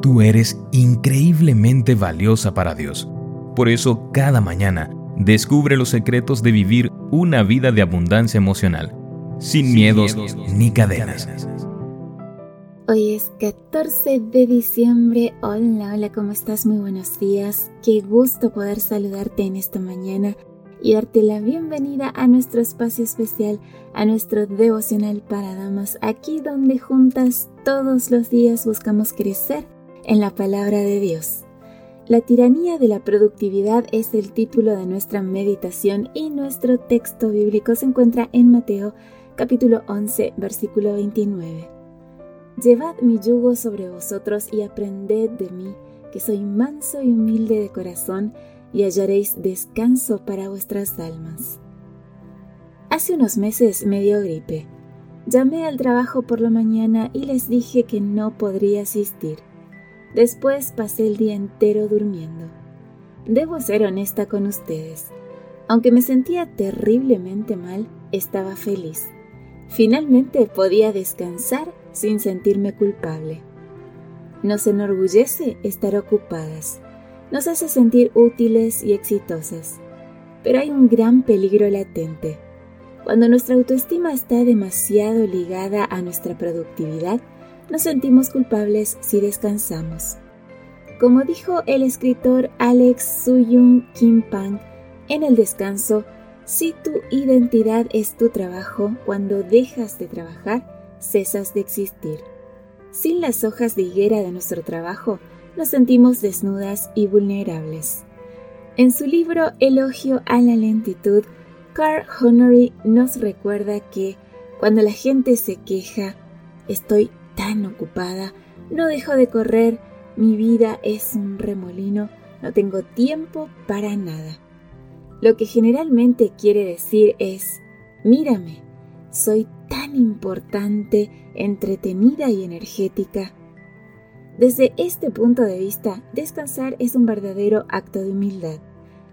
Tú eres increíblemente valiosa para Dios. Por eso, cada mañana, descubre los secretos de vivir una vida de abundancia emocional, sin, miedos, ni cadenas. Hoy es 14 de diciembre. Hola, hola, ¿cómo estás? Muy buenos días. Qué gusto poder saludarte en esta mañana y darte la bienvenida a nuestro espacio especial, a nuestro devocional para damas, aquí donde juntas todos los días buscamos crecer en la palabra de Dios. La tiranía de la productividad es el título de nuestra meditación y nuestro texto bíblico se encuentra en Mateo capítulo 11 versículo 29. Llevad mi yugo sobre vosotros y aprended de mí, que soy manso y humilde de corazón, y hallaréis descanso para vuestras almas. Hace unos meses me dio gripe. Llamé al trabajo por la mañana y les dije que no podría asistir. Después pasé el día entero durmiendo. Debo ser honesta con ustedes. Aunque me sentía terriblemente mal, estaba feliz. Finalmente podía descansar sin sentirme culpable. Nos enorgullece estar ocupadas. Nos hace sentir útiles y exitosas. Pero hay un gran peligro latente. Cuando nuestra autoestima está demasiado ligada a nuestra productividad, nos sentimos culpables si descansamos. Como dijo el escritor Alex Suyung Kim Pang, en el descanso, si tu identidad es tu trabajo, cuando dejas de trabajar, cesas de existir. Sin las hojas de higuera de nuestro trabajo, nos sentimos desnudas y vulnerables. En su libro Elogio a la lentitud, Carl Honoré nos recuerda que cuando la gente se queja, estoy tan ocupada, no dejo de correr, mi vida es un remolino, no tengo tiempo para nada. Lo que generalmente quiere decir es, mírame, soy tan importante, entretenida y energética. Desde este punto de vista, descansar es un verdadero acto de humildad.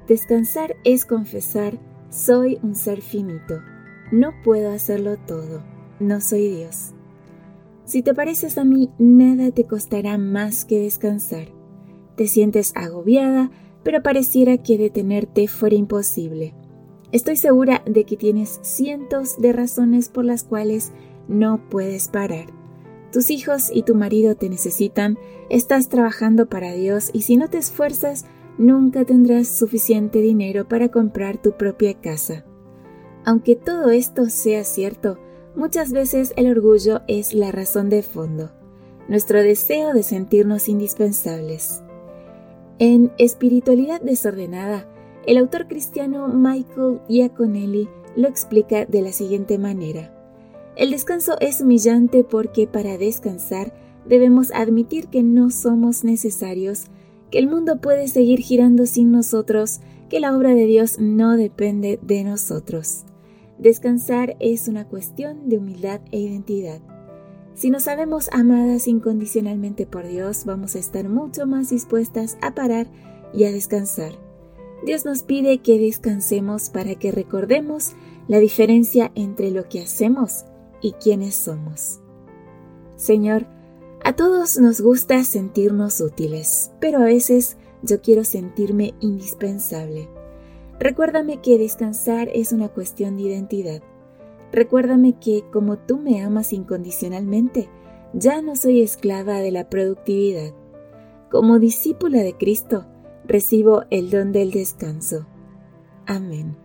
Descansar es confesar, soy un ser finito, no puedo hacerlo todo, no soy Dios. Si te pareces a mí, nada te costará más que descansar. Te sientes agobiada, pero pareciera que detenerte fuera imposible. Estoy segura de que tienes cientos de razones por las cuales no puedes parar. Tus hijos y tu marido te necesitan, estás trabajando para Dios y si no te esfuerzas, nunca tendrás suficiente dinero para comprar tu propia casa. Aunque todo esto sea cierto, Muchas veces el orgullo es la razón de fondo, nuestro deseo de sentirnos indispensables. En Espiritualidad desordenada, el autor cristiano Michael Iaconelli lo explica de la siguiente manera. El descanso es humillante porque para descansar debemos admitir que no somos necesarios, que el mundo puede seguir girando sin nosotros, que la obra de Dios no depende de nosotros. Descansar es una cuestión de humildad e identidad. Si nos sabemos amadas incondicionalmente por Dios, vamos a estar mucho más dispuestas a parar y a descansar. Dios nos pide que descansemos para que recordemos la diferencia entre lo que hacemos y quiénes somos. Señor, a todos nos gusta sentirnos útiles, pero a veces yo quiero sentirme indispensable. Recuérdame que descansar es una cuestión de identidad. Recuérdame que como tú me amas incondicionalmente, ya no soy esclava de la productividad. Como discípula de Cristo, recibo el don del descanso. Amén.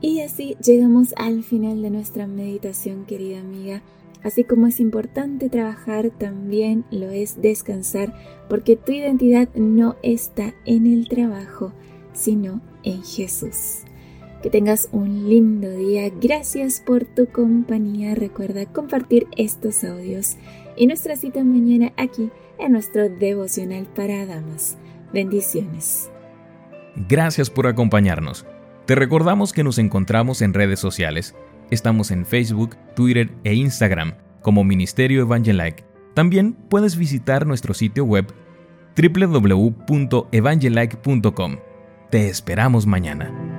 Y así llegamos al final de nuestra meditación, querida amiga. Así como es importante trabajar, también lo es descansar, porque tu identidad no está en el trabajo, sino en Jesús. Que tengas un lindo día. Gracias por tu compañía. Recuerda compartir estos audios y nuestra cita mañana aquí en nuestro devocional para damas. Bendiciones. Gracias por acompañarnos. Te recordamos que nos encontramos en redes sociales. Estamos en Facebook, Twitter e Instagram como Ministerio Evangelike. También puedes visitar nuestro sitio web www.evangelike.com te esperamos mañana.